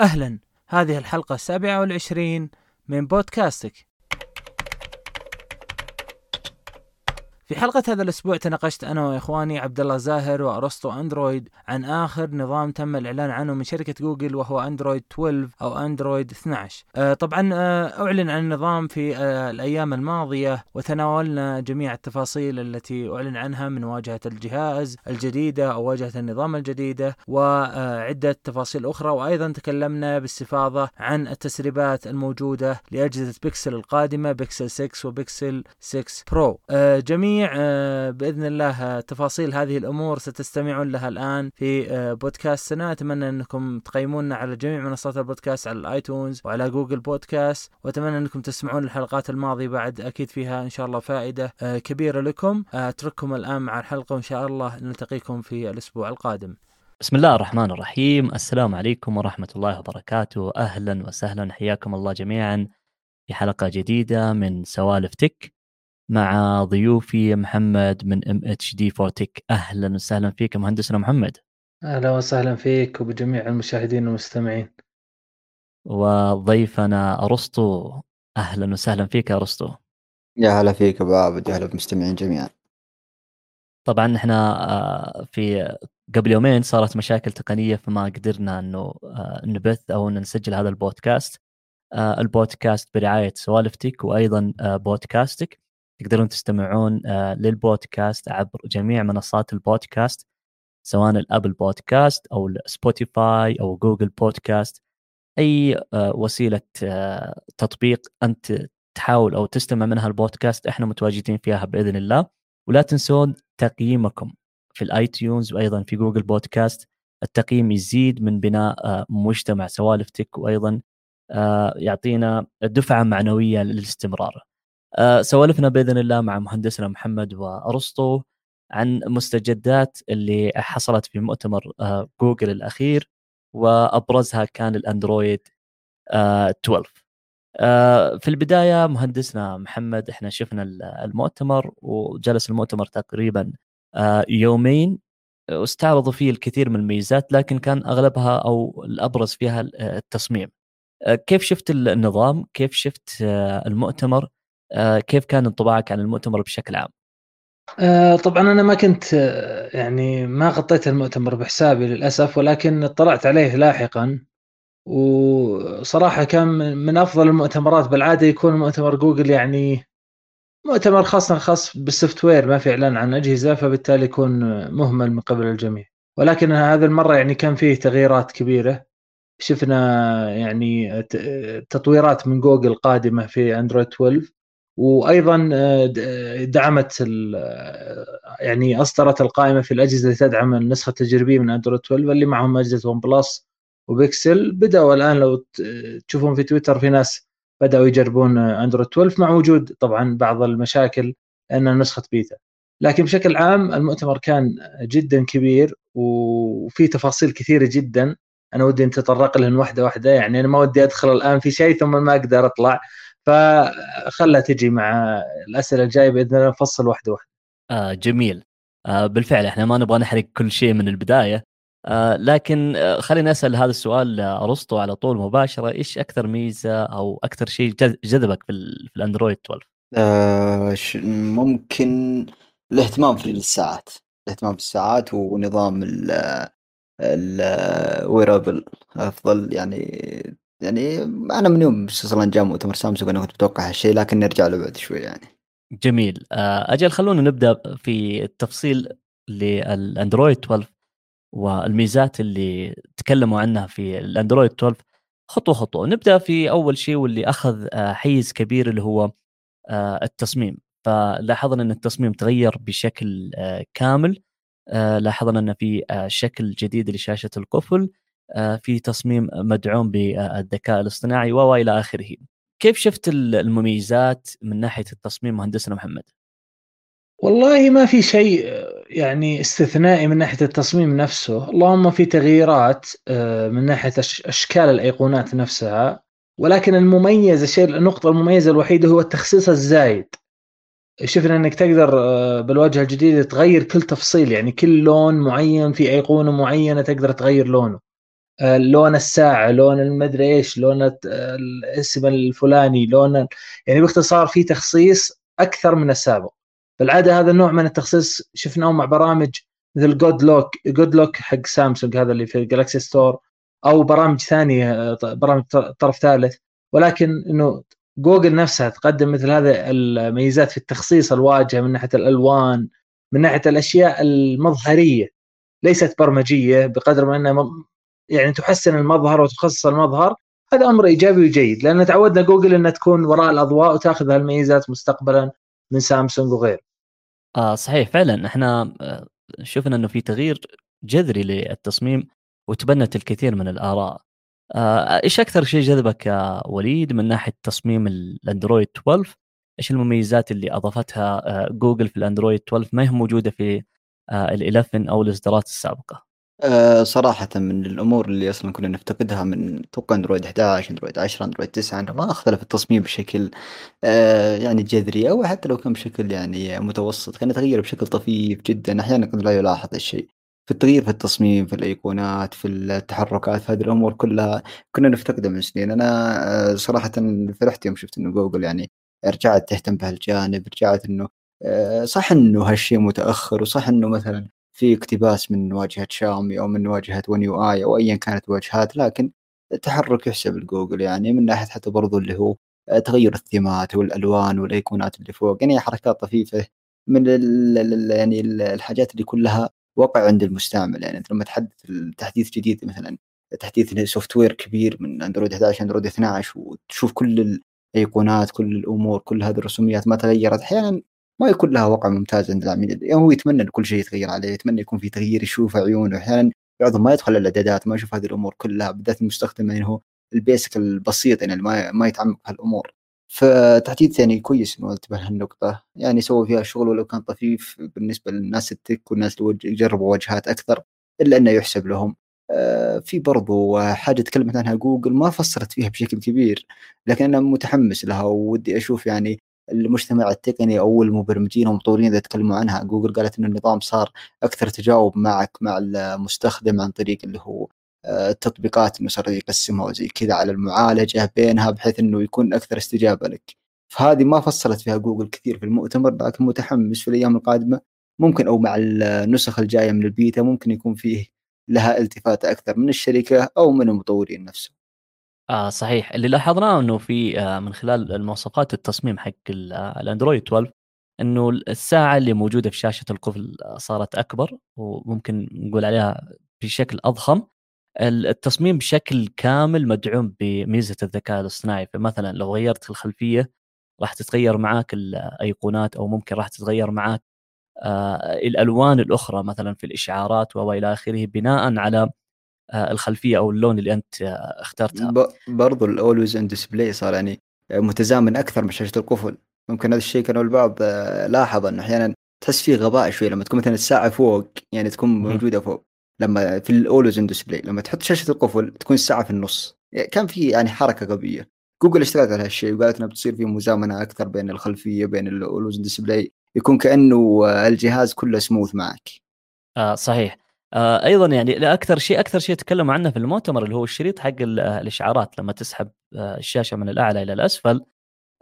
أهلا. هذه الحلقة السابعة والعشرين من بودكاستك. في حلقة هذا الأسبوع تناقشت أنا وإخواني عبد الله زاهر وأرسطو أندرويد عن آخر نظام تم الإعلان عنه من شركة جوجل وهو أندرويد 12 أو أندرويد 12 آه طبعا آه أعلن عن النظام في آه الأيام الماضية وتناولنا جميع التفاصيل التي أعلن عنها من واجهة الجهاز الجديدة أو واجهة النظام الجديدة وعدة تفاصيل أخرى. وأيضا تكلمنا باستفاضة عن التسريبات الموجودة لأجهزة بيكسل القادمة بيكسل 6 وبيكسل 6 برو آه جميع آه، بإذن الله تفاصيل هذه الأمور ستستمعون لها الآن في آه، بودكاستنا. أتمنى أنكم تقيمونا على جميع منصات البودكاست على ال iTunes وعلى جوجل بودكاست. وأتمنى أنكم تسمعون الحلقات الماضية بعد أكيد فيها إن شاء الله فائدة آه، كبيرة لكم. أترككم الآن مع الحلقة وإن شاء الله نلتقيكم في الأسبوع القادم. بسم الله الرحمن الرحيم. السلام عليكم ورحمة الله وبركاته. أهلا وسهلا. حياكم الله جميعا في حلقة جديدة من سوالف tech. مع ضيوفي محمد من ام اتش دي فورتك أهلا وسهلا فيك مهندسنا محمد. أهلا وسهلا فيك وبجميع المشاهدين والمستمعين. وضيفنا أرسطو. أهلا وسهلا فيك أرسطو. يا هلا فيك أبو عابد يا هلا بالمستمعين جميعا. طبعا إحنا آه، في قبل يومين صارت مشاكل تقنية فما قدرنا إنه آه، نبث أو نسجل هذا البودكاست. آه، البودكاست برعاية سوالف tech وأيضا بودكاستك. تقدرون تستمعون آه، للبودكاست عبر جميع منصات البودكاست سواء ال Apple Podcast أو سبوتيفاي أو Google Podcast. أي آه، وسيلة آه، تطبيق أنت تحاول أو تستمع منها البودكاست إحنا متواجدين فيها بإذن الله. ولا تنسون تقييمكم في ال iTunes وأيضا في Google Podcast. التقييم يزيد من بناء مجتمع سوالفتك وأيضا يعطينا دفعة معنوية للاستمرار. آه، سولفنا بإذن الله مع مهندسنا محمد وأرسطو عن مستجدات اللي حصلت في مؤتمر آه، جوجل الأخير وأبرزها كان الأندرويد 12 آه، في البداية مهندسنا محمد إحنا شفنا المؤتمر وجلس المؤتمر تقريبا يومين واستعرضوا فيه الكثير من الميزات لكن كان أغلبها أو الأبرز فيها التصميم. كيف شفت النظام؟ كيف شفت المؤتمر؟ كيف كان انطباعك عن المؤتمر بشكل عام؟ آه، طبعا أنا ما كنت آه، يعني ما غطيت المؤتمر بحسابي للأسف ولكن اطلعت عليه لاحقا. وصراحة كان من أفضل المؤتمرات بالعادة يكون مؤتمر جوجل يعني مؤتمر خاص خاص بال software ما في إعلان عن أجهزة فبالتالي يكون مهمل من قبل الجميع. ولكن هذه المرة يعني كان فيه تغييرات كبيرة. شفنا يعني تطويرات من جوجل قادمة في أندرويد 12 وأيضا آه، آه، دعمت آه، يعني اصدرت القائمة في الأجهزة اللي تدعم النسخة التجريبية من اندرويد 12 اللي معهم أجهزة OnePlus وبيكسل. بدأوا الآن لو تشوفون في تويتر في ناس بدأوا يجربون اندرويد 12 مع وجود طبعا بعض المشاكل لانها نسخة بيتا. لكن بشكل عام المؤتمر كان جدا كبير وفي تفاصيل كثيرة جدا. أنا ودي نتطرق لهن واحدة واحدة يعني أنا ما ودي أدخل الآن في شيء ثم ما أقدر أطلع. فخلها تجي مع الأسئلة الجاية بإذن الله نفصل واحدة واحدة. آه جميل. آه بالفعل إحنا ما نبغى نحرق كل شيء من البداية. آه لكن آه خليني أسأل هذا السؤال ارسطو على طول مباشرة. إيش أكثر ميزة أو أكثر شيء جذبك في, في الأندرويد 12؟ آه ممكن الاهتمام في الساعات. الاهتمام بالساعات ونظام الويرابل أفضل. يعني يعني أنا من يوم أصلا جاء مؤتمر سامسونج أنا كنت متوقع هالشيء لكن نرجع له بعد شوي يعني. جميل. آه، أجل خلونا نبدأ في التفصيل للأندرويد 12 والميزات اللي تكلموا عنها في الأندرويد 12 خطوة خطوة نبدأ في أول شيء واللي أخذ آه، حيز كبير اللي هو آه، التصميم. فلاحظنا إن التصميم تغير بشكل كامل. لاحظنا إن في شكل جديد لشاشة القفل. في تصميم مدعوم بالذكاء الاصطناعي والى آخره. كيف شفت المميزات من ناحية التصميم مهندسنا محمد؟ والله ما في شيء يعني استثنائي من ناحية التصميم نفسه، اللهم في تغييرات آه، من ناحية أشكال الأيقونات نفسها ولكن المميز الشيء النقطة المميزة الوحيدة هو التخصيص الزايد. شفنا إنك تقدر آه، بالواجهة الجديدة تغير كل تفصيل يعني كل لون معين في أيقونة معينة تقدر تغير لونه. لون الساعة لون المدري إيش لون الاسم الفلاني لون يعني باختصار في تخصيص أكثر من السابق. بالعادة هذا النوع من التخصيص شفناه مع برامج مثل Good Lock Good Lock حق سامسونج هذا اللي في ال Galaxy Store أو برامج ثانية برامج طرف ثالث. ولكن إنه جوجل نفسها تقدم مثل هذه الميزات في التخصيص الواجهة من ناحية الألوان من ناحية الأشياء المظهرية ليست برمجية بقدر ما إنها يعني تحسن المظهر وتخصص المظهر هذا أمر إيجابي وجيد لأن تعودنا جوجل إنها تكون وراء الأضواء وتأخذ هالميزات مستقبلا من سامسونج وغيره. آه صحيح فعلا إحنا آه، شفنا إنه في تغيير جذري للتصميم وتبنت الكثير من الآراء. آه إيش أكثر شيء جذبك يا وليد من ناحية تصميم الأندرويد 12 إيش المميزات اللي أضافتها آه، جوجل في الأندرويد 12 ما هي موجودة في آه، ال 11 أو الإصدارات السابقة أه صراحة من الأمور اللي أصلا كنا نفتقدها من أتوقع أندرويد 11 أندرويد 10 أندرويد 9 أنه ما اختلف التصميم بشكل أه يعني جذري أو حتى لو كان بشكل يعني متوسط كان يتغير بشكل طفيف جدا. أحيانا قد لا يلاحظ الشيء في التغيير في التصميم في الأيقونات في التحركات في هذه الأمور كلها كنا نفتقدها من سنين. أنا أه صراحة فرحت يوم شفت أنه جوجل يعني رجعت تهتم بهالجانب رجعت إنه آه، صح إنه هالشيء متأخر وصح إنه مثلا في اقتباس من واجهة شاومي أو من واجهة One UI أو ايا كانت الواجهات لكن التحرك يحسب الجوجل يعني من ناحية حتى برضو اللي هو آه، تغير ال themeات والألوان والأيقونات اللي فوق يعني حركات طفيفة من ال يعني الحاجات اللي كلها وقع عند المستعمل. يعني أنت لما تحدث تحديث جديد مثلا تحديث software كبير من اندرويد 11 اندرويد 12 وتشوف كل ايقونات كل الأمور كل هذه الرسوميات ما تغيرت أحيانا ما يكون لها وقع ممتاز عند العميل يعني هو يتمنى إن كل شيء يتغير عليه يتمنى يكون في تغيير يشوف عيونه. أحيانا بعضهم ما يدخل الاعدادات ما يشوف هذه الأمور كلها بالذات المستخدم يعني هو ال basic البسيط يعني ما ما يتعمق في هالأمور. فتحديث يعني كويس إنه انتبه لهالنقطة. يعني سووا فيها شغل ولو كان طفيف بالنسبة للناس ال tech والناس اللي يجربوا واجهات أكثر إلا أنه يحسب لهم. آه، في برضو حاجة تكلمت عنها جوجل ما فسرت فيها بشكل كبير لكن أنا متحمس لها ودي أشوف يعني المجتمع التقني أو المبرمجين والمطورين إذا تكلموا عنها جوجل قالت إن النظام صار أكثر تجاوب معك مع المستخدم عن طريق اللي هو آه، التطبيقات إنه صار يقسمها وزي كذا على المعالجة بينها بحيث إنه يكون أكثر استجابة لك. فهذه ما فصلت فيها جوجل كثير في المؤتمر لكن متحمس في الأيام القادمة ممكن أو مع النسخ الجاية من البيتا ممكن يكون فيه لها التفات أكثر من الشركة أو من المطورين نفسهم. آه صحيح. اللي لاحظناه إنه في آه من خلال المواصفات التصميم حق آه، الأندرويد 12 إنه الساعة اللي موجودة في شاشة القفل صارت أكبر وممكن نقول عليها بشكل أضخم. التصميم بشكل كامل مدعوم بميزة الذكاء الاصطناعي. فمثلا لو غيرت الخلفية راح تتغير معك الايقونات أو ممكن راح تتغير آه الألوان الأخرى مثلا في الإشعارات وإلى آخره بناء على آه، الخلفية أو اللون اللي أنت آه، اخترتها. برضو ال always on display صار يعني متزامن أكثر من شاشة القفل. ممكن هذا الشيء كانوا البعض آه، لاحظ إنه أحيانا تحس فيه غباء شوي لما تكون مثلا الساعة فوق يعني تكون موجودة فوق. لما في ال always on display لما تحط شاشة القفل تكون الساعة في النص. يعني كان في يعني حركة غبية. جوجل اشتغلت على هالشيء وقالت إنها بتصير في مزامنة أكثر بين الخلفية بين ال always display يكون كأنه الجهاز كله سموث معك. آه صحيح. آه أيضا يعني أكثر شيء أكثر شيء تكلموا عنه في المؤتمر اللي هو الشريط حق الإشعارات لما تسحب آه الشاشة من الأعلى إلى الأسفل.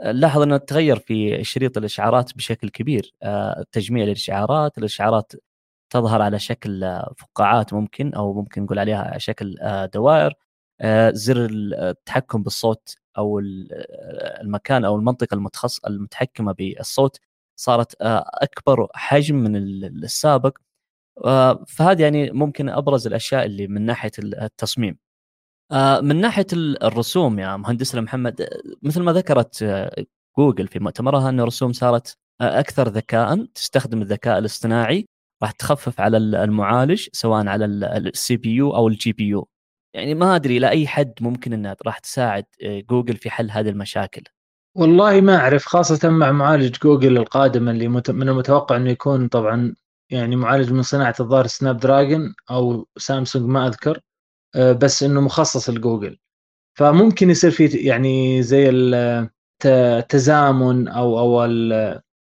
آه لاحظ أنه تغير في شريط الإشعارات بشكل كبير. آه تجميع الإشعارات الإشعارات تظهر على شكل آه، فقاعات ممكن أو ممكن نقول عليها على شكل آه دوائر. آه زر التحكم بالصوت أو آه، المكان أو المنطقة المتخص المتحكمة بالصوت. صارت آه أكبر حجم من السابق. آه، فهذه يعني ممكن أبرز الأشياء اللي من ناحية التصميم. آه، من ناحية الرسوم يا مهندسنا محمد مثل ما ذكرت آه، جوجل في مؤتمرها أن الرسوم صارت أكثر ذكاء تستخدم الذكاء الاصطناعي راح تخفف على المعالج سواء على ال CPU أو ال GPU. يعني ما أدري إلى أي حد ممكن انها راح تساعد جوجل في حل هذه المشاكل. والله ما أعرف خاصة مع معالج جوجل القادم اللي من المتوقع إنه يكون طبعا يعني معالج من صناعة الظاهر Snapdragon أو سامسونج ما أذكر آه، بس إنه مخصص لجوجل. فممكن يصير في يعني زي التزامن أو أو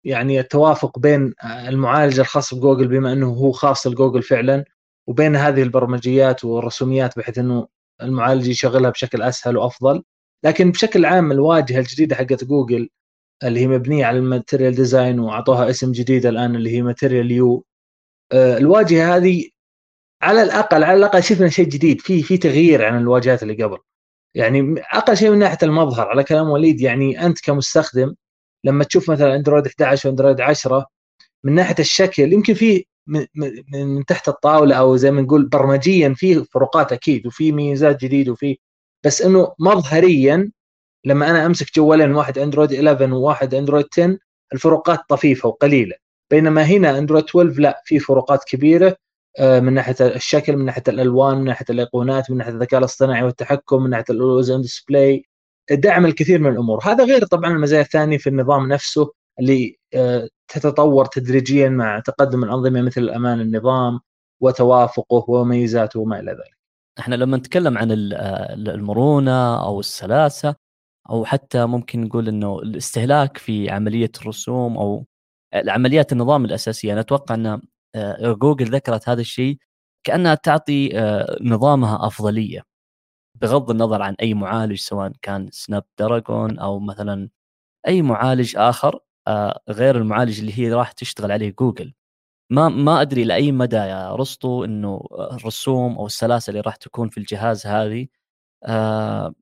يعني التوافق بين المعالج الخاص بجوجل بما إنه هو خاص لجوجل فعلا وبين هذه البرمجيات والرسوميات بحيث إنه المعالج يشغلها بشكل أسهل وأفضل. لكن بشكل عام الواجهة الجديدة حقت جوجل اللي هي مبنية على ال Material Design وأعطوها اسم جديد الآن اللي هي Material You آه، الواجهة هذه على الأقل على الأقل شفنا شيء جديد في في تغيير عن الواجهات اللي قبل. يعني أقل شيء من ناحية المظهر على كلام وليد يعني أنت كمستخدم لما تشوف مثلا أندرويد 11 وأندرويد 10 من ناحية الشكل يمكن في من, من تحت الطاولة أو زي ما نقول برمجيا في فروقات أكيد وفي ميزات جديده وفي بس إنه مظهريا لما أنا أمسك جوالين واحد أندرويد 11 وواحد أندرويد 10 الفروقات طفيفة وقليلة. بينما هنا اندرويد 12 لا في فروقات كبيرة آه، من ناحية الشكل من ناحية الألوان من ناحية الأيقونات من ناحية الذكاء الاصطناعي والتحكم من ناحية ال always-on display دعم الكثير من الأمور هذا غير طبعا المزايا الثانية في النظام نفسه اللي آه، تتطور تدريجيا مع تقدم الأنظمة مثل الأمان النظام وتوافقه وميزاته وما إلى ذلك. إحنا لما نتكلم عن آه، المرونة أو السلاسة أو حتى ممكن نقول إنه الاستهلاك في عملية الرسوم أو عمليات النظام الأساسية. أنا أتوقع أن آه، جوجل ذكرت هذا الشيء كأنها تعطي نظامها أفضلية بغض النظر عن أي معالج سواء كان Snapdragon أو مثلا أي معالج آخر آه، غير المعالج اللي هي راح تشتغل عليه جوجل. ما ما أدري لاي مدى يا رسطو إنه الرسوم أو السلاسه اللي راح تكون في الجهاز هذه آه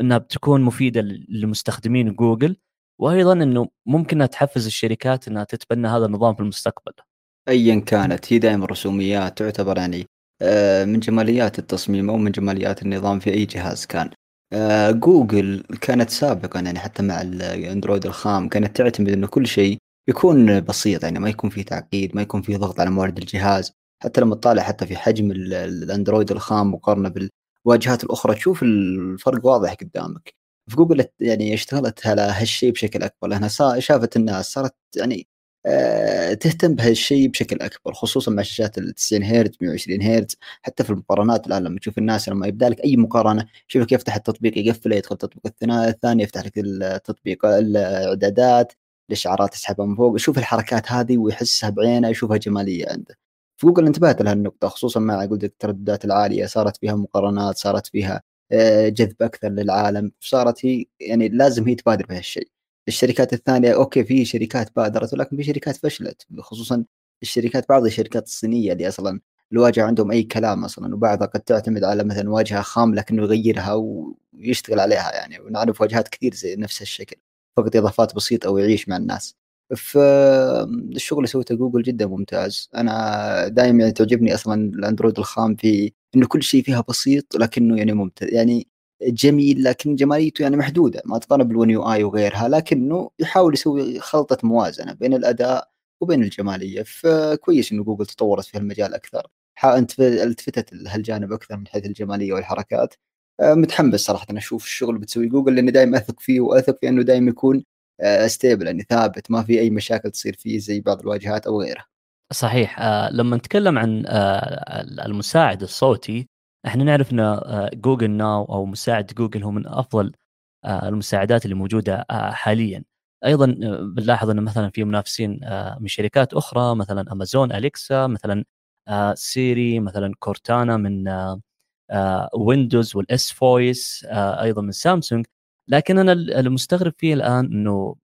إنها بتكون مفيدة لمستخدمين جوجل. وأيضا إنه ممكن تحفز الشركات إنها تتبنى هذا النظام في المستقبل. ايا كانت هي دائما رسوميات تعتبر يعني آه، من جماليات التصميم أو من جماليات النظام في أي جهاز كان. آه، جوجل كانت سابقا يعني حتى مع الاندرويد الخام كانت تعتمد إنه كل شيء يكون بسيط يعني ما يكون فيه تعقيد ما يكون فيه ضغط على موارد الجهاز حتى لما تطالع حتى في حجم الأندرويد الخام مقارنة بالواجهات الأخرى تشوف الفرق واضح قدامك في جوجل يعني اشتغلت على هالشيء بشكل أكبر لأنها شافت الناس صارت يعني آه، تهتم بهالشيء بشكل أكبر خصوصا مع شاشات ال 90 هرتز 120 هرتز حتى في المقارنات الآن لما تشوف الناس لما يبدأ لك أي مقارنة شوفك يفتح التطبيق يقفله يدخل التطبيق الثاني يفتح لك التطبيق الإعدادات الإشعارات تسحبها من فوق يشوف الحركات هذه ويحسها بعينه يشوفها جمالية عنده. فجوجل انتبهت لهالنقطة خصوصا مع قلت الترددات العالية صارت فيها مقارنات صارت فيها جذب أكثر للعالم. صارت هي يعني لازم هي تبادر بهالشيء. الشركات الثانية أوكي في شركات بادرت ولكن في شركات فشلت. خصوصا الشركات بعض الشركات الصينية اللي أصلا الواجهة عندهم أي كلام أصلا وبعضها قد تعتمد على مثلا واجهة خام لكنه يغيرها ويشتغل عليها يعني. ونعرف واجهات كثير زي نفس الشكل فقط إضافات بسيطة ويعيش مع الناس. فالشغل اللي سويته جوجل جدا ممتاز. أنا دائما يعني تعجبني أصلا الأندرويد الخام في إنه كل شيء فيها بسيط لكنه يعني ممتاز. يعني جميل لكن جماليته يعني محدودة. ما تقارن بالون يو آي وغيرها لكنه يحاول يسوي خلطة موازنة بين الأداء وبين الجمالية. فكويس إنه جوجل تطورت في المجال أكثر. أنت التفتت لهالجانب أكثر من حيث الجمالية والحركات. آه، متحمس صراحة أنا أشوف الشغل اللي بتسوي جوجل لأني دائما أثق فيه وأثق في إنه دائما يكون stable آه، يعني ثابت. ما في أي مشاكل تصير فيه زي بعض الواجهات أو غيرها. صحيح. آه لما نتكلم عن آه المساعد الصوتي إحنا نعرف إن آه، Google Now أو مساعد جوجل هو من أفضل آه، المساعدات اللي موجودة آه، حاليا. أيضا بنلاحظ انه مثلا في منافسين من شركات أخرى مثلا Amazon Alexa مثلا Siri مثلا Cortana من ويندوز وال S Voice أيضا من سامسونج لكن أنا المستغرب فيه الآن إنه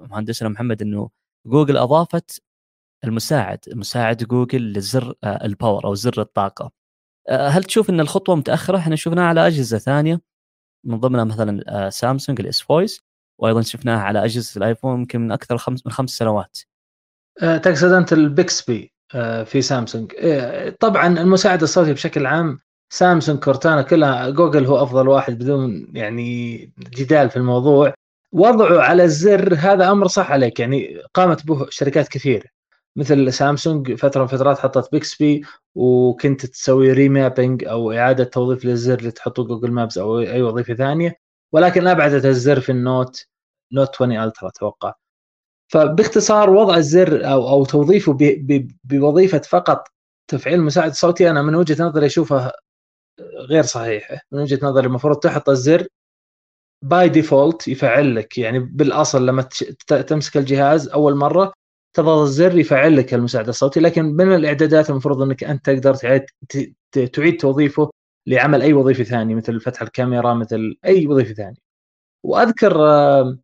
مهندسنا محمد إنه جوجل أضافت المساعد مساعد جوجل لزر ال power أو زر الطاقة آه، هل تشوف إن الخطوة متأخرة؟ إحنا شفناها على أجهزة ثانية من ضمنها مثلا آه، سامسونج ال S Voice وأيضا شفناها على أجهزة الآيفون يمكن من أكثر خمس من خمس سنوات. آه، تقصد أنت ال Bixby في سامسونج طبعا المساعد الصوتي بشكل عام سامسونج Cortana كلها جوجل هو أفضل واحد بدون يعني جدال في الموضوع وضعه على الزر هذا أمر صح عليك يعني قامت به شركات كثيرة مثل سامسونج فترة من فترات حطت Bixby وكنت تسوي remapping أو إعادة توظيف للزر اللي تحطه Google Maps أو أي وظيفة ثانية. ولكن ابعدت الزر في ال Note Note 20 Ultra أتوقع. فباختصار وضع الزر أو أو توظيفه بوظيفة فقط تفعيل المساعد الصوتي أنا من وجهة نظري اشوفها غير صحيحه من وجهة نظري المفروض تحط الزر by default يفعل لك يعني بالأصل لما تمسك الجهاز أول مرة تضغط الزر يفعل لك المساعد الصوتي لكن من الإعدادات المفروض إنك أنت تقدر تعيد تعيد توظيفه لعمل أي وظيفة ثانية مثل فتح الكاميرا مثل أي وظيفة ثانية. وأذكر آه،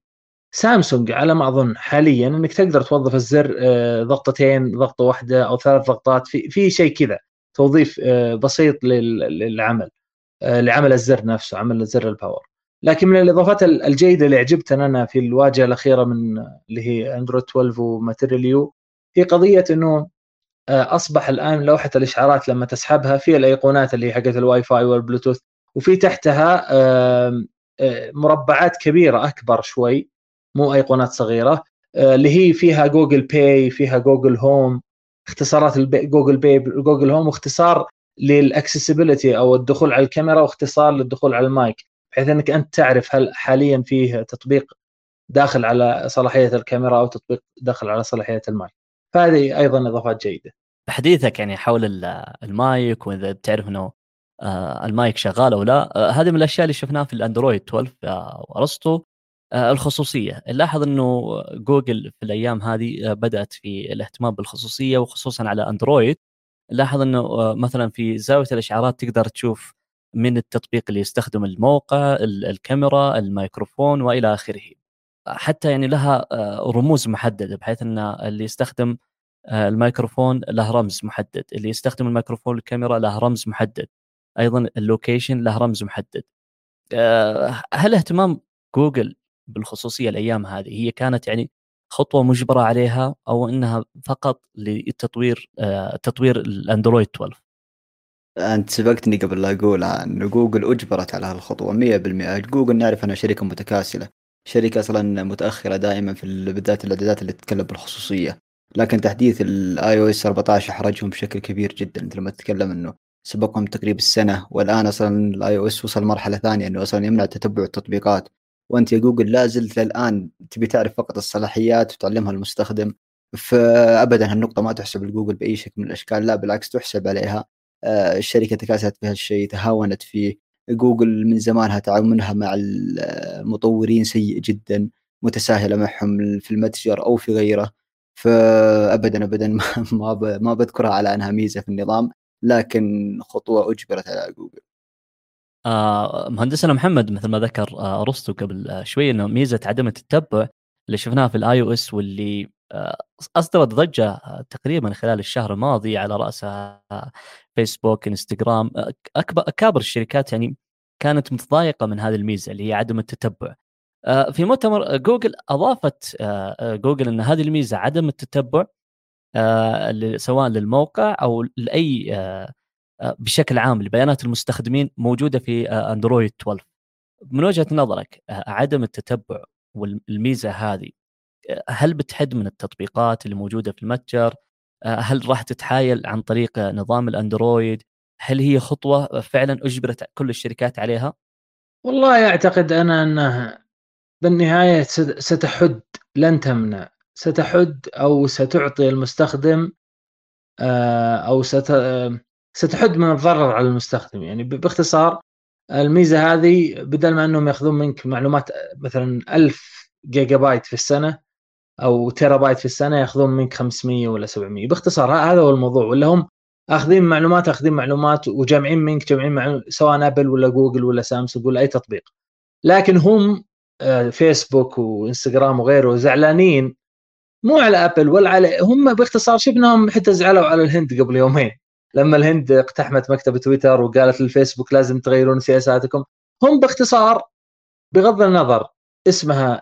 سامسونج على ما أظن حاليا إنك تقدر توظف الزر آه، ضغطتين ضغطة واحدة أو ثلاث ضغطات في في شيء كذا توظيف آه، بسيط للعمل لعمل الزر نفسه عمل زر ال power لكن من الإضافات الجيدة اللي عجبتني أنا في الواجهة الأخيرة من اللي هي اندرويد 12 و Material You هي قضية إنه أصبح الآن لوحة الإشعارات لما تسحبها في الأيقونات اللي هي حقت ال Wi-Fi وال Bluetooth وفي تحتها مربعات كبيرة أكبر شوي مو أيقونات صغيرة اللي هي فيها Google Pay فيها Google Home اختصارات Google Pay Google Home واختصار لل accessibility أو الدخول على الكاميرا واختصار للدخول على المايك. بحيث إنك أنت تعرف هل حاليا فيه تطبيق داخل على صلاحية الكاميرا أو تطبيق داخل على صلاحية المايك. فهذه أيضا إضافات جيدة. بحديثك يعني حول المايك وإذا بتعرف إنه آه، المايك شغال أو لا. آه، هذه من الأشياء اللي شفناها في الأندرويد 12 آه، وأرسطو. الخصوصية. نلاحظ إنه جوجل في الأيام هذه بدأت في الاهتمام بالخصوصية وخصوصا على أندرويد. لاحظ إنه مثلا في زاوية الإشعارات تقدر تشوف من التطبيق اللي يستخدم الموقع الكاميرا الميكروفون وإلى آخره. حتى يعني لها رموز محددة بحيث أن اللي يستخدم الميكروفون له رمز محدد. اللي يستخدم الميكروفون الكاميرا له رمز محدد. أيضا ال location له رمز محدد. هل اهتمام جوجل بالخصوصية الأيام هذه هي كانت يعني خطوة مجبرة عليها أو إنها فقط للتطوير تطوير الأندرويد 12 أنت سبقتني قبل لا أقول ان جوجل أجبرت على هالخطوة 100% جوجل نعرف أنها شركة متكاسلة شركة أصلا متأخرة دائما في بالذات الاعدادات اللي تتكلم بالخصوصية. لكن تحديث ال iOS 14 احرجهم بشكل كبير جدا. أنت لما تتكلم إنه سبقهم تقريبا السنة والآن أصلا ال iOS وصل مرحلة ثانية إنه أصلا يمنع تتبع التطبيقات. وأنت يا جوجل لا زلت للآن تبي تعرف فقط الصلاحيات وتعلمها المستخدم فابدا هالنقطة ما تحسب لجوجل بأي شكل من الأشكال لا بالعكس تحسب عليها. الشركة تكاسلت في هالشيء تهاونت فيه. جوجل من زمانها تعاملها مع المطورين سيء جدا متساهلة معهم في المتجر أو في غيره. فابدا ابدا ما ما بذكرها على أنها ميزة في النظام لكن خطوة أجبرت على جوجل. آه مهندسنا محمد مثل ما ذكر آه أرسطو قبل آه شوي إنه ميزة عدم التتبع اللي شفناها في ال iOS واللي آه أصدرت ضجة آه تقريبا خلال الشهر الماضي على رأسها. فيسبوك انستغرام اكبر أكابر الشركات يعني كانت متضايقة من هذه الميزة اللي هي عدم التتبع. في مؤتمر جوجل أضافت جوجل إن هذه الميزة عدم التتبع سواء للموقع أو لأي بشكل عام لبيانات المستخدمين موجودة في أندرويد 12 من وجهة نظرك عدم التتبع والميزة هذه هل بتحد من التطبيقات اللي موجودة في المتجر؟ هل راح تتحايل عن طريق نظام الأندرويد؟ هل هي خطوة فعلا أجبرت كل الشركات عليها؟ والله أعتقد أنا أنها بالنهاية ستحد لن تمنع. ستحد أو ستعطي المستخدم آه، أو ست ستحد من الضرر على المستخدم. يعني باختصار الميزة هذه بدل ما أنهم يأخذون منك معلومات مثلا 1000 جيجا بايت في السنة أو تيرا بايت في السنة ياخذون منك 500 ولا 700 باختصار هذا هو الموضوع. ولا هم أخذين معلومات أخذين معلومات وجامعين منك جامعين معلومات سواء أبل ولا جوجل ولا سامسونج ولا أي تطبيق. لكن هم آه، فيسبوك وإنستغرام وغيره زعلانين مو على أبل ولا على هم باختصار شفناهم حتى زعلوا على الهند قبل يومين. لما الهند اقتحمت مكتب تويتر وقالت للفيسبوك لازم تغيرون سياساتكم. هم باختصار بغض النظر اسمها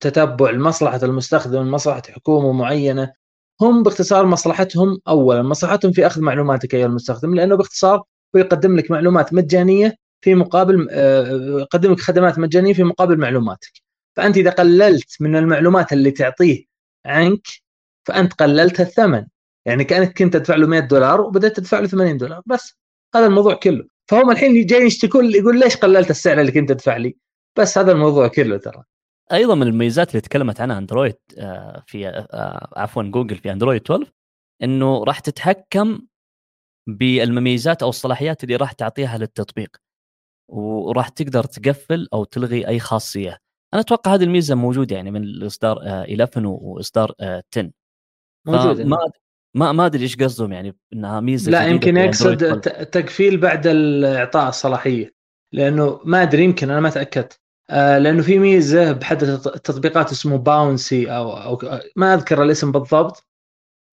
تتبع لمصلحة المستخدم مصلحه حكومة معينة. هم باختصار مصلحتهم اولا مصلحتهم في أخذ معلوماتك أيها المستخدم لأنه باختصار هو يقدم لك معلومات مجانية في مقابل آه، يقدم لك خدمات مجانية في مقابل معلوماتك. فأنت إذا قللت من المعلومات اللي تعطيه عنك فأنت قللت الثمن. يعني كأنك كنت تدفع له 100 دولار وبدأت تدفع له 80 دولار بس. هذا الموضوع كله. فهم الحين جاي يشتكون يقول ليش قللت السعر اللي كنت تدفع لي؟ بس هذا الموضوع كله ترى. أيضا من الميزات اللي تكلمت عنها اندرويد آه، في آه، عفوا جوجل في اندرويد 12 إنه راح تتحكم بالمميزات أو الصلاحيات اللي راح تعطيها للتطبيق وراح تقدر تقفل أو تلغي أي خاصية. أنا أتوقع هذه الميزة موجودة يعني من الإصدار 11 آه، واصدار 10 موجودة. ما ما ما أدري إيش قصدهم يعني إنها ميزة لا يمكن يقصد أندرويد 12. ت- تقفيل بعد اعطاء الصلاحية لأنه ما أدري يمكن أنا ما تأكدت. آه، لأنه في ميزة بحد التط- التطبيقات اسمه باونسي أو أو ما أذكر الاسم بالضبط.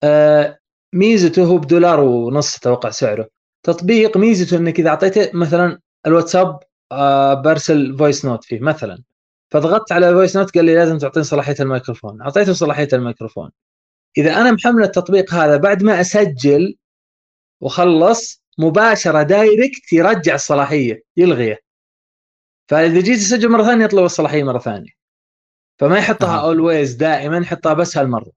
آه، ميزته هو بدولار ونص أتوقع سعره. تطبيق ميزته إنك إذا أعطيته مثلا الواتساب آه، برسل voice note فيه مثلا. فضغطت على ال voice note قال لي لازم تعطيني صلاحية الميكروفون. أعطيته صلاحية الميكروفون. إذا أنا محمل التطبيق هذا بعد ما أسجل وخلص مباشرة direct يرجع الصلاحية يلغيه. فإذا جيت اسجل مرة ثانية يطلب الصلاحيه مرة ثانية. فما يحطها. always دائما يحطها بس هالمرة.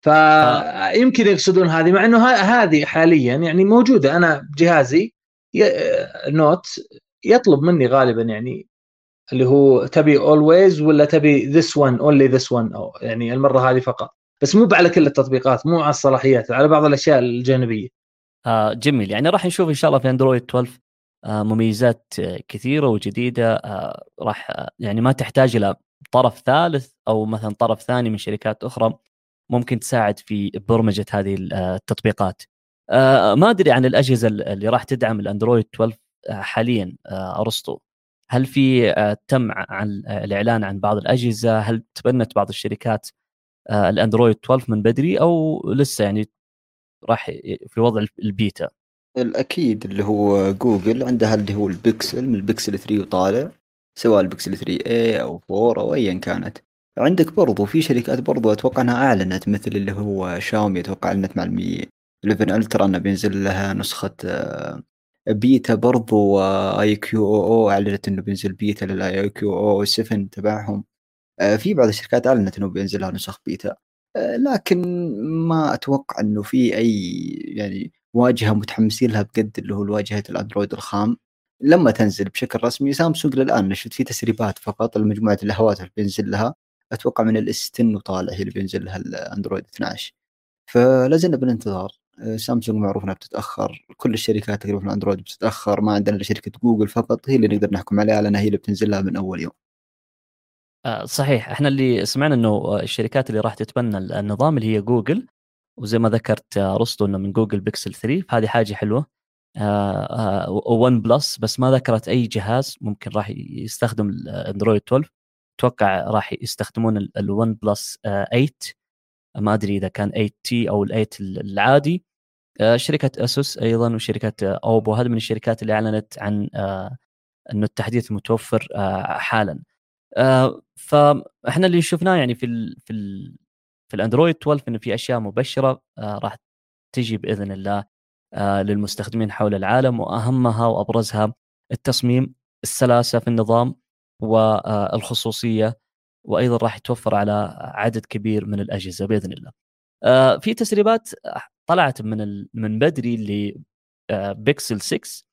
فيمكن يقصدون هذه مع إنه هذه حاليا يعني موجودة. أنا بجهازي Note يطلب مني غالبا يعني اللي هو تبي always ولا تبي this one only this one أو يعني المرة هذه فقط. بس مو على كل التطبيقات مو على الصلاحيات على بعض الأشياء الجانبية. آه جميل. يعني راح نشوف إن شاء الله في اندرويد 12 آه مميزات آه، كثيرة وجديدة آه راح آه يعني ما تحتاج إلى طرف ثالث أو مثلا طرف ثاني من شركات أخرى ممكن تساعد في برمجة هذه ال- التطبيقات. ما أدري عن الأجهزة اللي راح تدعم الأندرويد 12 آه، حاليا أرسطو هل في تم عن الإعلان عن بعض الأجهزة؟ هل تبنت بعض الشركات الأندرويد 12 من بدري أو لسه يعني راح في وضع البيتا؟ الأكيد اللي هو جوجل عندها اللي هو البكسل من البكسل 3 وطالع سواء البكسل 3 a أو 4 أو ايا كانت. عندك برضو في شركات برضو أتوقع إنها أعلنت مثل اللي هو شاومي أتوقع أعلنت مع ال Mi 11 Ultra إنه بينزل لها نسخة آه، بيتا برضو iQOO أو أعلنت إنه بينزل beta لل iQOO 7 تبعهم. آه، في بعض الشركات أعلنت إنه بينزل لها نسخ بيتا. آه، لكن ما أتوقع إنه في أي يعني واجهة متحمسين لها بجد اللي هو واجهه الأندرويد الخام. لما تنزل بشكل رسمي سامسونج للآن نشوف في تسريبات فقط لمجموعة الهواتف اللي بينزل لها. أتوقع من ال S10 وطالع هي اللي بينزل لها الأندرويد 12 فلازلنا بالانتظار. آه، سامسونج معروف إنها بتتأخر. كل الشركات تقريبا في الأندرويد بتتأخر. ما عندنا إلا شركة جوجل فقط هي اللي نقدر نحكم عليها لانها هي اللي بتنزل لها من أول يوم. آه، صحيح. إحنا اللي سمعنا إنه آه، الشركات اللي راح تتبنى النظام اللي هي جوجل وزي ما ذكرت آه، أرسطو إنه من جوجل بيكسل 3 فهذه حاجة حلوة. و OnePlus بس ما ذكرت أي جهاز ممكن راح يستخدم الاندرويد 12 أتوقع راح يستخدمون ال OnePlus 8 ما أدري إذا كان 8T أو ال8 العادي. آه، شركة اسوس أيضا وشركة آه، اوبو هذه من الشركات اللي أعلنت عن آه، إنه التحديث متوفر آه، حالا. آه، فاحنا اللي شفناه يعني في ال في ال في الأندرويد 12 إنه في أشياء مبشرة آه، راح تجي بإذن الله آه، للمستخدمين حول العالم وأهمها وأبرزها التصميم السلاسة في النظام والخصوصيه وأيضا راح يتوفر على عدد كبير من الأجهزة بإذن الله. آه، في تسريبات طلعت من من بدري لبيكسل 6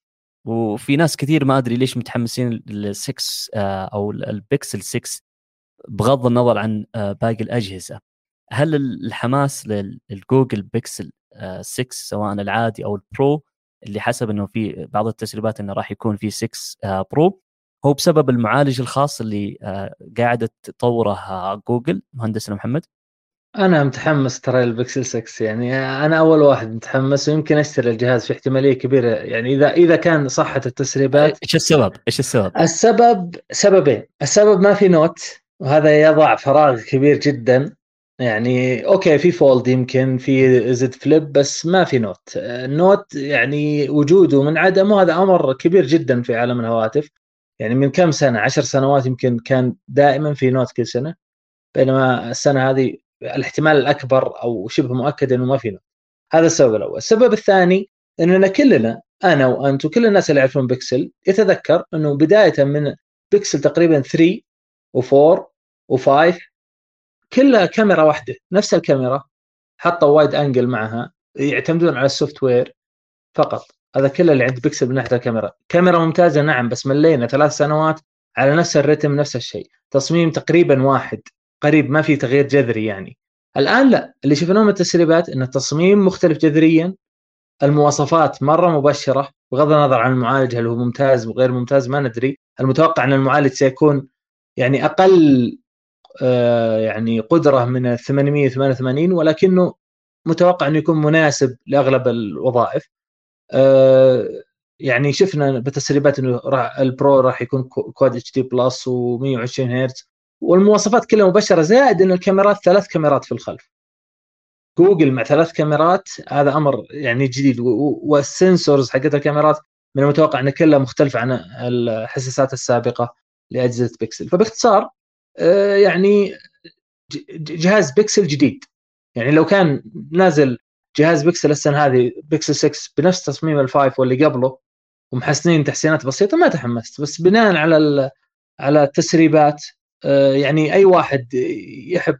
وفي ناس كثير ما أدري ليش متحمسين لل 6 آه، أو البيكسل 6 بغض النظر عن آه، باقي الأجهزة. هل الحماس لل- للجوجل بيكسل آه، 6 سواء العادي أو ال Pro اللي حسب إنه في بعض التسريبات إنه راح يكون في 6 آه، Pro. هو بسبب المعالج الخاص اللي آه، قاعدة تطوره آه، جوجل مهندسنا محمد. أنا متحمس ترى البكسل 6 يعني أنا أول واحد متحمس ويمكن أشتري الجهاز في احتمالية كبيرة يعني إذا إذا كان صحت التسريبات. إيش السبب؟ إيش السبب؟ السبب سببين. السبب ما في Note وهذا يضع فراغ كبير جدا. يعني okay في Fold يمكن في Z Flip بس ما في Note. ال Note يعني وجوده من عدمه هذا أمر كبير جدا في عالم الهواتف. يعني من كم سنة؟ عشر سنوات يمكن كان دائما في Note كل سنة. بينما السنة هذه الاحتمال الأكبر أو شبه مؤكد إنه ما في Note. هذا السبب الأول. السبب الثاني إننا كلنا أنا وأنت وكل الناس اللي يعرفون بيكسل يتذكر إنه بداية من بيكسل تقريبا 3 و4 و5 كلها كاميرا واحدة نفس الكاميرا حطوا wide angle معها يعتمدون على ال software فقط. هذا كله اللي عند بيكسل من ناحية الكاميرا. كاميرا ممتازة نعم بس ملينا ثلاث سنوات على نفس الرتم نفس الشيء. تصميم تقريبا واحد قريب ما في تغيير جذري يعني. الآن لا اللي شفناه من التسريبات إن التصميم مختلف جذريا المواصفات مرة مبشرة بغض النظر عن المعالج هل هو ممتاز وغير ممتاز ما ندري. المتوقع إن المعالج سيكون يعني أقل يعني قدرة من ال 888 ولكنه متوقع أنه يكون مناسب لأغلب الوظائف. يعني شفنا بتسريبات إنه راح ال Pro راح يكون Quad HD Plus و120 هرتز والمواصفات كلها مبشرة زائد إن الكاميرات ثلاث كاميرات في الخلف. جوجل مع ثلاث كاميرات هذا أمر يعني جديد وال sensors حقت الكاميرات من المتوقع ان كلها مختلفة عن الحساسات السابقة لأجهزة بيكسل فباختصار آه، يعني جهاز بيكسل جديد. يعني لو كان نازل جهاز بيكسل السنة هذه بيكسل 6 بنفس تصميم ال five واللي قبله ومحسنين تحسينات بسيطة ما تحمست. بس بناء على على التسريبات آه، يعني أي واحد يحب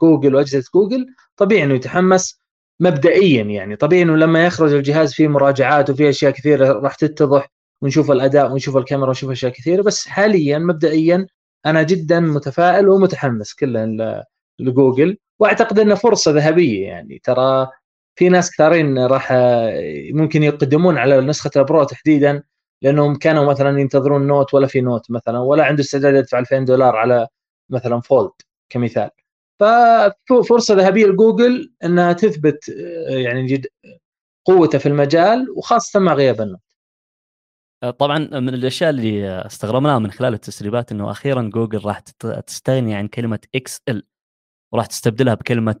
جوجل وأجهزة جوجل طبيعي إنه يتحمس مبدئيا يعني. طبيعي إنه لما يخرج الجهاز فيه مراجعات وفيه أشياء كثيرة راح تتضح ونشوف الأداء ونشوف الكاميرا ونشوف أشياء كثيرة. بس حاليا مبدئيا أنا جدا متفائل ومتحمس كله لجوجل وأعتقد إنه فرصة ذهبية يعني. ترى في ناس كثيرين راح ممكن يقدمون على نسخة ال Pro تحديدا لأنهم كانوا مثلا ينتظرون Note ولا في Note مثلا ولا عنده استعداد يدفع 2000 دولار على مثلا Fold كمثال. ففرصة ذهبية لجوجل إنها تثبت يعني قوته في المجال وخاصة مع غياب ال Note. طبعا من الأشياء اللي استغربناها من خلال التسريبات إنه أخيرا جوجل راح تستغني عن كلمة XL وراح تستبدلها بكلمة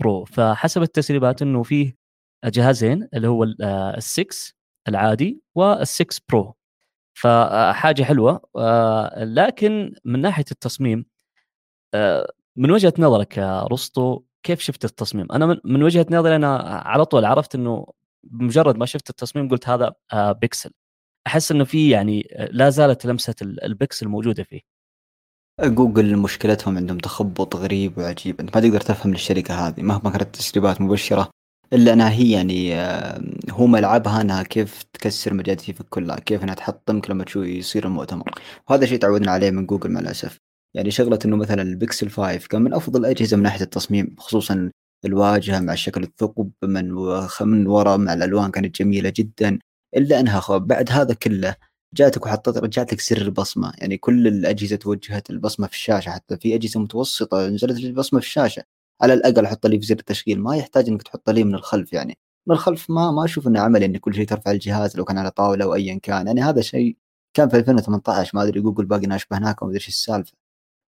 Pro. فحسب التسريبات إنه فيه جهازين اللي هو ال6 العادي وال6 Pro. فحاجة حلوة لكن من ناحية التصميم من وجهة نظرك يا رسطو كيف شفت التصميم؟ أنا من وجهة نظري أنا على طول عرفت إنه بمجرد ما شفت التصميم قلت هذا بيكسل. أحس إنه في يعني لا زالت لمسة البكسل موجوده فيه. جوجل مشكلتهم عندهم تخبط غريب وعجيب. أنت ما تقدر تفهم الشركة هذه مهما كانت التسريبات مبشرة إلا إنها هي يعني آه، هو ملعبها إنها كيف تكسر مجاديف كلها كيف إنها تحطمك لما تشوف يصير المؤتمر. وهذا شيء تعودنا عليه من جوجل مع الأسف. يعني شغلة إنه مثلا البيكسل 5 كان من أفضل الأجهزة من ناحية التصميم خصوصا الواجهة مع شكل الثقب من من وراء مع الألوان كانت جميلة جدا. إلا إنها بعد هذا كله جاتك وحطت رجعت لك سر البصمة. يعني كل الأجهزة توجهت البصمة في الشاشة حتى في أجهزة متوسطة نزلت البصمة في الشاشة. على الأقل حط لي في زر التشغيل. ما يحتاج إنك تحط لي من الخلف يعني. من الخلف ما ما أشوف إنه عملي ان كل شيء ترفع الجهاز لو كان على طاولة أو ايا كان. يعني هذا شيء كان في 2018 ما أدري جوجل باقي ناشبه هناك وما أدري إيش السالفة.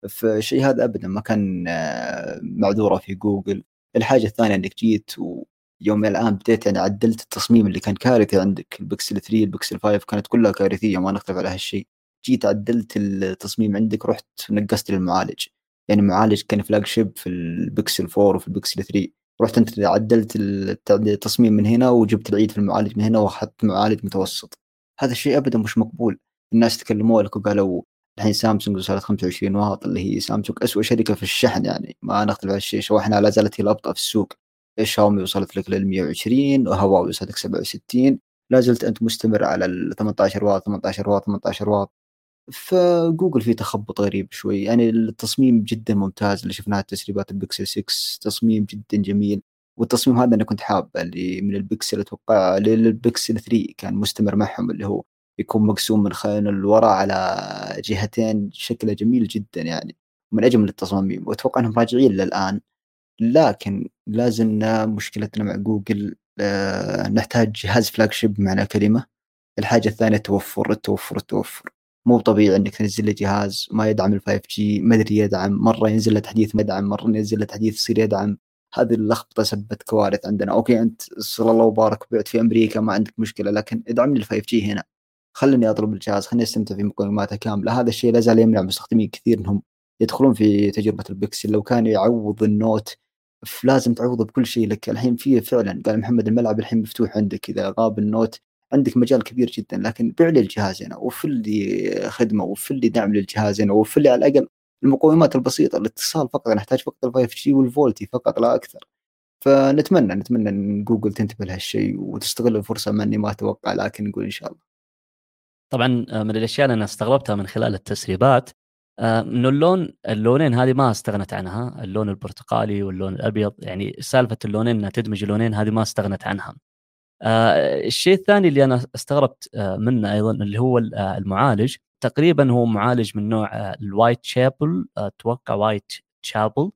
فالشيء هذا ابدا ما كان آه، معذورة في جوجل. الحاجة الثانية إنك جيت يوم الآن بديت يعني عدلت التصميم اللي كان كارثي عندك. البكسل 3 البكسل 5 كانت كلها كارثية ما نختلف على هالشيء. جيت عدلت التصميم عندك رحت نقصت للمعالج. يعني معالج كان flagship في البكسل 4 وفي البكسل 3 رحت انت عدلت التصميم من هنا وجبت العيد في المعالج من هنا وأخذت معالج متوسط. هذا الشيء ابدا مش مقبول. الناس تكلموا لك وقالوا الحين سامسونج وصلت 25 واط اللي هي سامسونج اسوء شركة في الشحن يعني. ما نختلف على الشيء شواحنها لا زالت هي الأبطأ في السوق. شاومي وصلت لك لل 120 وهواوي وصلت لك 67 لا زلت أنت مستمر على ال 18 واط 18 واط 18 واط. فجوجل في تخبط غريب شوي يعني التصميم جدا ممتاز اللي شفناه تسريبات البكسل 6 تصميم جدا جميل. والتصميم هذا أنا كنت حابه اللي من البكسل أتوقع للبكسل 3 كان مستمر معهم اللي هو يكون مقسوم من خلال الوراء على جهتين شكله جميل جدا يعني من أجمل التصاميم. وأتوقع إنهم راجعين للآن. لكن لازلنا مشكلتنا مع جوجل آه نحتاج جهاز flagship بمعنى كلمة. الحاجة الثانية التوفر التوفر التوفر مو طبيعي إنك تنزل لي جهاز ما يدعم ال 5G ما أدري يدعم مرة ينزل له تحديث ما يدعم مرة ينزل له تحديث يصير يدعم. هذه اللخبطة سببت كوارث عندنا. أوكي أنت صلى الله وبارك بعت في أمريكا ما عندك مشكلة لكن ادعم لي ال 5G هنا. خلني أطلب الجهاز خليني أستمتع في مقوماته كاملة. هذا الشيء لا زال يمنع مستخدمين كثير انهم يدخلون في تجربة البكسل. لو كان يعوض ال Note فلازم تعوضه بكل شيء لك الحين في فعلا قال محمد الملعب الحين مفتوح عندك إذا غاب ال Note عندك مجال كبير جدا لكن بيع لي الجهاز هنا وفر لي خدمة وفر لي دعم للجهاز هنا وفر لي على الأقل المقومات البسيطة الاتصال فقط نحتاج فقط ال 5G وال VoLTE فقط لا أكثر فنتمنى نتمنى إن جوجل تنتبه لهالشيء وتستغل الفرصة ما إني ما أتوقع لكن نقول إن شاء الله. طبعا آه، من الأشياء اللي أنا استغربتها من خلال التسريبات إنه اللون اللونين هذه ما استغنت عنها. اللون البرتقالي واللون الأبيض يعني سالفة اللونين إنها تدمج اللونين هذه ما استغنت عنها. آه، الشيء الثاني اللي أنا استغربت آه، منه أيضا اللي هو المعالج. تقريبا هو معالج من نوع ال Whitechapel أتوقع Whitechapel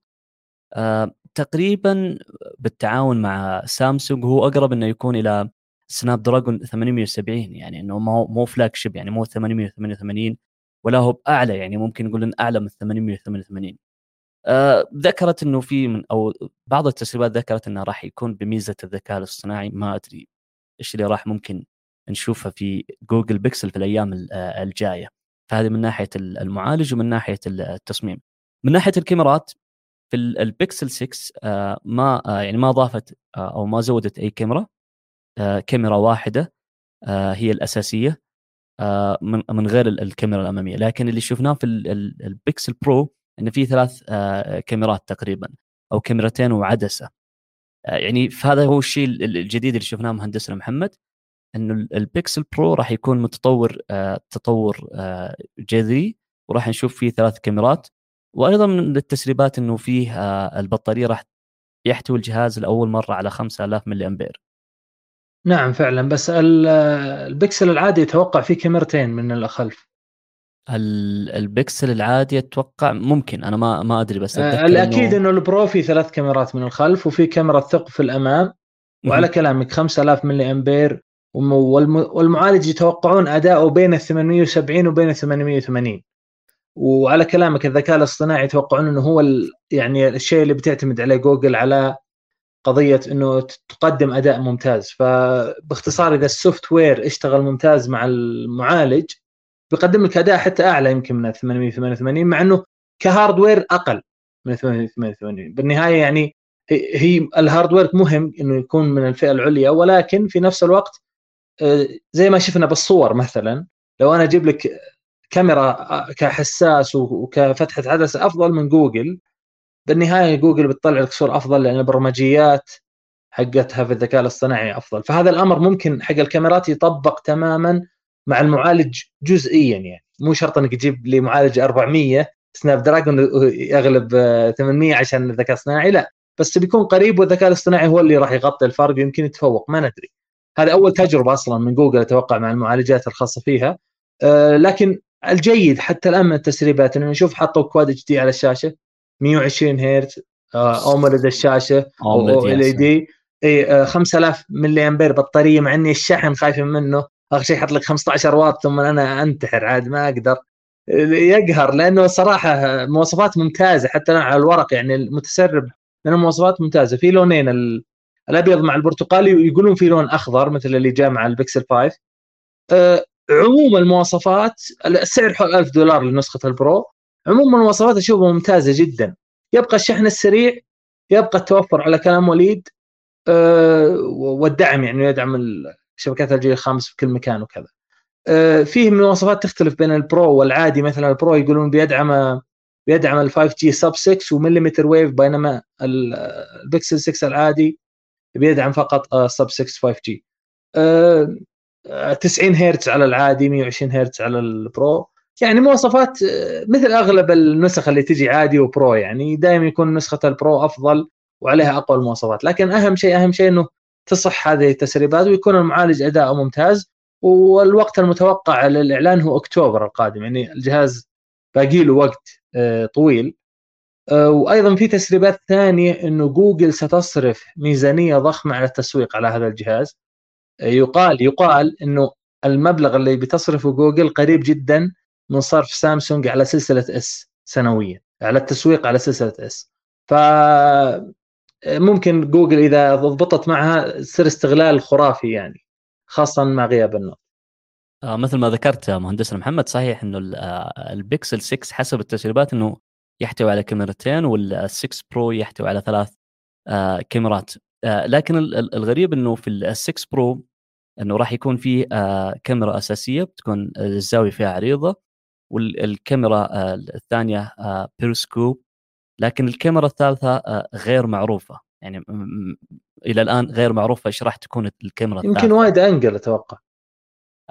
آه تقريبا بالتعاون مع سامسونج هو أقرب إنه يكون إلى Snapdragon 870 يعني إنه مو مو flagship يعني مو 888 ولا هو بأعلى يعني ممكن نقول انه أعلى من 888 آه ذكرت إنه في من أو بعض التسريبات ذكرت إنه راح يكون بميزة الذكاء الاصطناعي ما أدري إيش اللي راح ممكن نشوفها في جوجل بيكسل في الأيام آه، الجاية. فهذه من ناحية المعالج ومن ناحية التصميم. من ناحية الكاميرات في البيكسل 6 آه، ما آه، يعني ما ضافت أو ما زودت أي كاميرا كاميرا واحدة هي الأساسية. من غير الكاميرا الأمامية. لكن اللي شفناه في ال Pixel Pro إنه في ثلاث كاميرات تقريبا أو كاميرتين وعدسة. يعني فهذا هو الشيء الجديد اللي شفناه مهندسنا محمد إنه ال Pixel Pro راح يكون متطور آه، تطور آه، جذري وراح نشوف فيه ثلاث كاميرات. وأيضا من التسريبات إنه فيه آه، البطارية راح يحتوي الجهاز لأول مرة على 5000 ملي أمبير. نعم فعلا. بس البكسل العادي يتوقع فيه كاميرتين من الخلف البكسل العادي أتوقع ممكن. أنا ما ما أدري بس الأكيد إنه ال Pro فيه ثلاث كاميرات من الخلف وفي كاميرا ثقب في الأمام. وعلى كلامك 5000 ملي أمبير. والمعالج يتوقعون اداؤه بين ال 870 وبين ال 880 وعلى كلامك الذكاء الاصطناعي يتوقعون إنه هو يعني الشيء اللي بتعتمد عليه جوجل على قضية إنه تقدم أداء ممتاز. فباختصار إذا ال software اشتغل ممتاز مع المعالج بيقدم لك أداء حتى أعلى يمكن من 888 مع إنه ك hardware أقل من 888 بالنهاية يعني هي ال hardware مهم إنه يكون من الفئة العليا ولكن في نفس الوقت آه، زي ما شفنا بالصور مثلا لو أنا أجيب لك كاميرا آه، كحساس وكفتحة عدسة أفضل من جوجل بالنهاية جوجل بتطلع لك صور أفضل لأن البرمجيات حقتها في الذكاء الاصطناعي أفضل. فهذا الأمر ممكن حق الكاميرات يطبق تماما مع المعالج جزئيا يعني. مو شرط إنك تجيب لي معالج 400 Snapdragon يغلب 800 عشان الذكاء الاصطناعي لا. بس بيكون قريب والذكاء الاصطناعي هو اللي راح يغطي الفرق ويمكن يتفوق ما ندري. هذا أول تجربة أصلا من جوجل أتوقع مع المعالجات الخاصة فيها. أه لكن الجيد حتى الآن من التسريبات إنه نشوف حطوا Quad HD على الشاشة. 120 هرتز AMOLED الشاشة OLED. إي 5000 ملي امبير بطارية مع إني الشحن خايف منه. آخر شيء يحط لك 15 واط ثم أنا أنتحر عاد ما أقدر. يقهر لأنه صراحة مواصفات ممتازة حتى على الورق يعني المتسرب من المواصفات ممتازة. في لونين الأبيض مع البرتقالي ويقولون في لون أخضر مثل اللي جاء مع البكسل 5 أه عموم المواصفات السعر حول 1000 دولار لنسخة ال Pro. عموم المواصفات اشوفها ممتازة جدا. يبقى الشحن السريع يبقى التوفر على كلام وليد أه والدعم يعني يدعم شبكات الجيل الخامس في كل مكان وكذا. أه فيه مواصفات تختلف بين ال Pro والعادي. مثلا ال Pro يقولون بيدعم بيدعم ال 5G sub 6 و millimeter wave بينما البكسل 6 العادي بيدعم فقط sub 6 5G 90 هرتز على العادي 120 هرتز على ال Pro. يعني مواصفات مثل أغلب النسخ اللي تجي عادي و Pro يعني دائما يكون نسخة ال Pro أفضل وعليها أقوى المواصفات. لكن أهم شيء أهم شيء إنه تصح هذه التسريبات ويكون المعالج اداؤه ممتاز. والوقت المتوقع للإعلان هو أكتوبر القادم يعني الجهاز باقي له وقت آه، طويل. آه، وأيضا في تسريبات ثانية إنه جوجل ستصرف ميزانية ضخمة على التسويق على هذا الجهاز. آه، يقال يقال إنه المبلغ اللي بتصرفه جوجل قريب جدا من صرف سامسونج على سلسلة S سنويا على التسويق على سلسلة S ف ممكن جوجل إذا ضبطت معها تصير استغلال خرافي يعني خاصه مع غياب ال Note آه مثل ما ذكرت مهندسنا محمد صحيح إنه البيكسل 6 حسب التسريبات إنه يحتوي على كاميرتين وال6 Pro يحتوي على ثلاث آه كاميرات. آه لكن الغريب إنه في ال6 Pro إنه راح يكون فيه آه كاميرا أساسية بتكون الزاويه فيها عريضة. والكاميرا آه الثانية آه بيرسكوب لكن الكاميرا الثالثة آه غير معروفة. يعني إلى الآن غير معروفة إيش راح تكون الكاميرا يمكن wide angle أتوقع.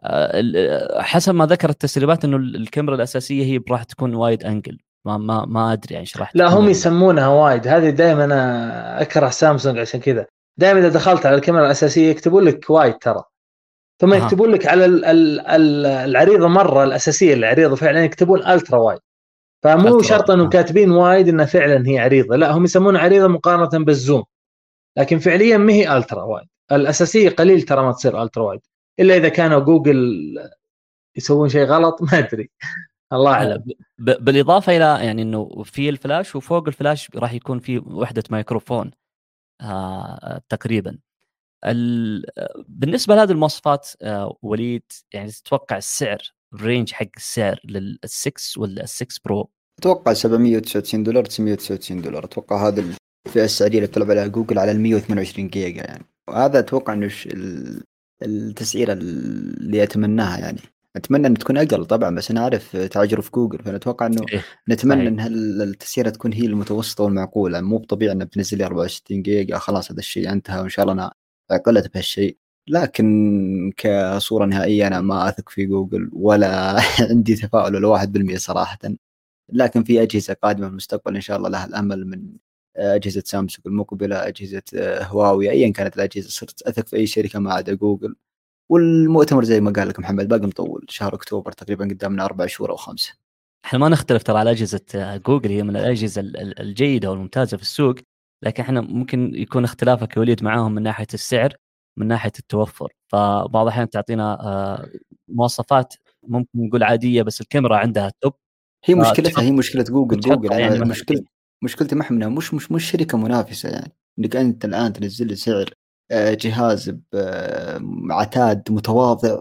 آه، حسب ما ذكر التسريبات إنه الكاميرا الأساسية هي راح تكون wide angle ما ما ما أدري إيش راح لا هم يسمونها wide. هذه دائما أنا أكره سامسونج عشان كذا. دائما إذا دخلت على الكاميرا الأساسية يكتبون لك wide ترى. ثم يكتبون لك على ال ال ال العريضة مرة الأساسية العريضه فعلا يكتبون ultra wide. فمو ultra شرط أنهم. كاتبين wide انها فعلا هي عريضة لا هم يسمونها عريضة مقارنة بال zoom. لكن فعليا ما هي ultra wide. الأساسية قليل ترى ما تصير ultra wide. إلا إذا كانوا جوجل يسوون شيء غلط ما أدري. الله أعلم. بالإضافة إلى يعني إنه في الفلاش وفوق الفلاش راح يكون في وحدة ميكروفون آه تقريبا. بالنسبة لهذه المواصفات آه وليد يعني تتوقع السعر ال range حق السعر لل6 ولا ال6 Pro أتوقع 799 دولار 999 دولار. أتوقع هذا الفئة السعرية اللي بتلعب عليها جوجل على ال 128 جيجا يعني. وهذا أتوقع إنه التسعيرة اللي أتمناها يعني. أتمنى ان تكون أقل طبعا بس أنا أعرف تاجروا في جوجل فانا أتوقع إنه إيه، نتمنى. ان التسعيرة تكون هي المتوسطة والمعقولة. مو بطبيعي إنه بتنزل لي 64 جيجا خلاص هذا الشيء انتهى وإن شاء الله أنا عقلت بهالشيء. لكن كصورة نهائية أنا ما أثق في جوجل ولا عندي تفاؤل ولا واحد بالمية صراحة. لكن في أجهزة قادمة في المستقبل إن شاء الله لها الأمل من أجهزة سامسونج المقبله أجهزة هواوي ايا كانت الأجهزة صرت أثق في أي شركة ما عدا جوجل. والمؤتمر زي ما قال لك محمد باقي مطول شهر أكتوبر تقريبا قدامنا أربع شهور أو خمسة. إحنا ما نختلف ترى على أجهزة آه، جوجل هي من الأجهزة ال- ال- الجيدة والممتازة في السوق. لكن إحنا ممكن يكون اختلافك يا وليد معاهم من ناحية السعر من ناحية التوفر. فبعض الأحيان تعطينا آه، مواصفات ممكن نقول عادية بس الكاميرا عندها توب. هي آه، مشكلتها هي مشكلة جوجل. جوجل يعني يعني مشكلتي ما إحنا مش مش مش شركة منافسة يعني. إنك أنت الآن تنزل لي سعر آه، جهاز بعتاد متواضع.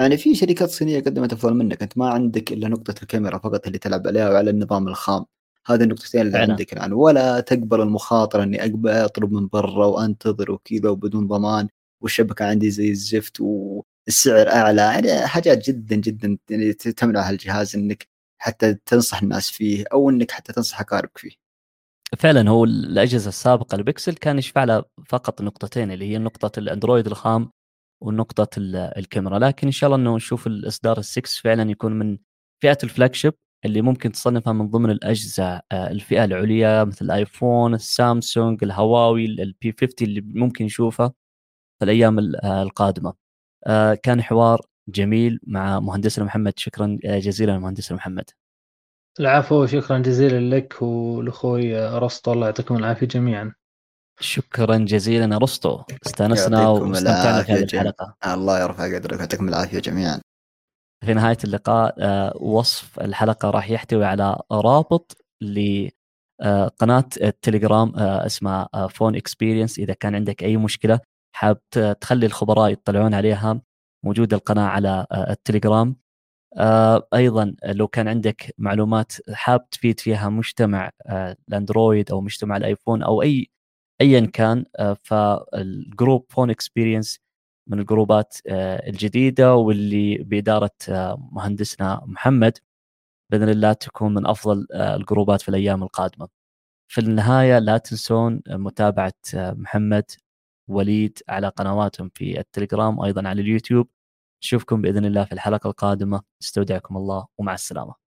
يعني في شركات صينية قدمت افضل منك. أنت ما عندك إلا نقطة الكاميرا فقط اللي تلعب عليها وعلى النظام الخام. هذه النقطتين اللي فعلاً. عندك الآن. ولا تقبل المخاطرة إني أقب- أطلب من برا وأنتظر وكذا وبدون ضمان والشبكة عندي زي الزفت والسعر أعلى. يعني حاجات جدا جدا يعني تمنع هالجهاز إنك حتى تنصح الناس فيه أو إنك حتى تنصح اقاربك فيه. فعلا هو الأجهزة السابقة البكسل كان يشفع لها فقط نقطتين اللي هي نقطة الأندرويد الخام ونقطة ال- الكاميرا. لكن إن شاء الله إنه نشوف الإصدار السكس فعلا يكون من فئة ال flagship اللي ممكن تصنفها من ضمن الأجهزة آه، الفئة العليا مثل الآيفون السامسونج الهواوي ال P 50 اللي ممكن نشوفها في الأيام ال- آه، القادمة. آه، كان حوار جميل مع مهندسنا محمد. شكرا جزيلا مهندسنا محمد. العفو شكرا جزيلا لك والاخوي أرسطو. الله يعطيكم العافية جميعا. شكرا جزيلا أرسطو. استأنسنا واستمتعنا في هذه. الحلقة. الله يرفع قدرك ويعطيكم العافية جميعا. في نهاية اللقاء آه، وصف الحلقة راح يحتوي على رابط لقناة التليجرام آه، اسمها Phone Experience. إذا كان عندك أي مشكلة حاب تخلي الخبراء يطلعون عليها موجودة القناة على آه، التليجرام. آه، أيضا لو كان عندك معلومات حاب تفيد فيها مجتمع آه، الأندرويد أو مجتمع الآيفون أو أي أيا كان آه، فال group Phone Experience من الجروبات آه، الجديدة واللي بإدارة آه، مهندسنا محمد بإذن الله تكون من أفضل آه، الجروبات في الأيام القادمة. في النهاية لا تنسون متابعة محمد وليد على قنواتهم في التليجرام وأيضا على اليوتيوب. نشوفكم بإذن الله في الحلقة القادمة استودعكم الله ومع السلامة.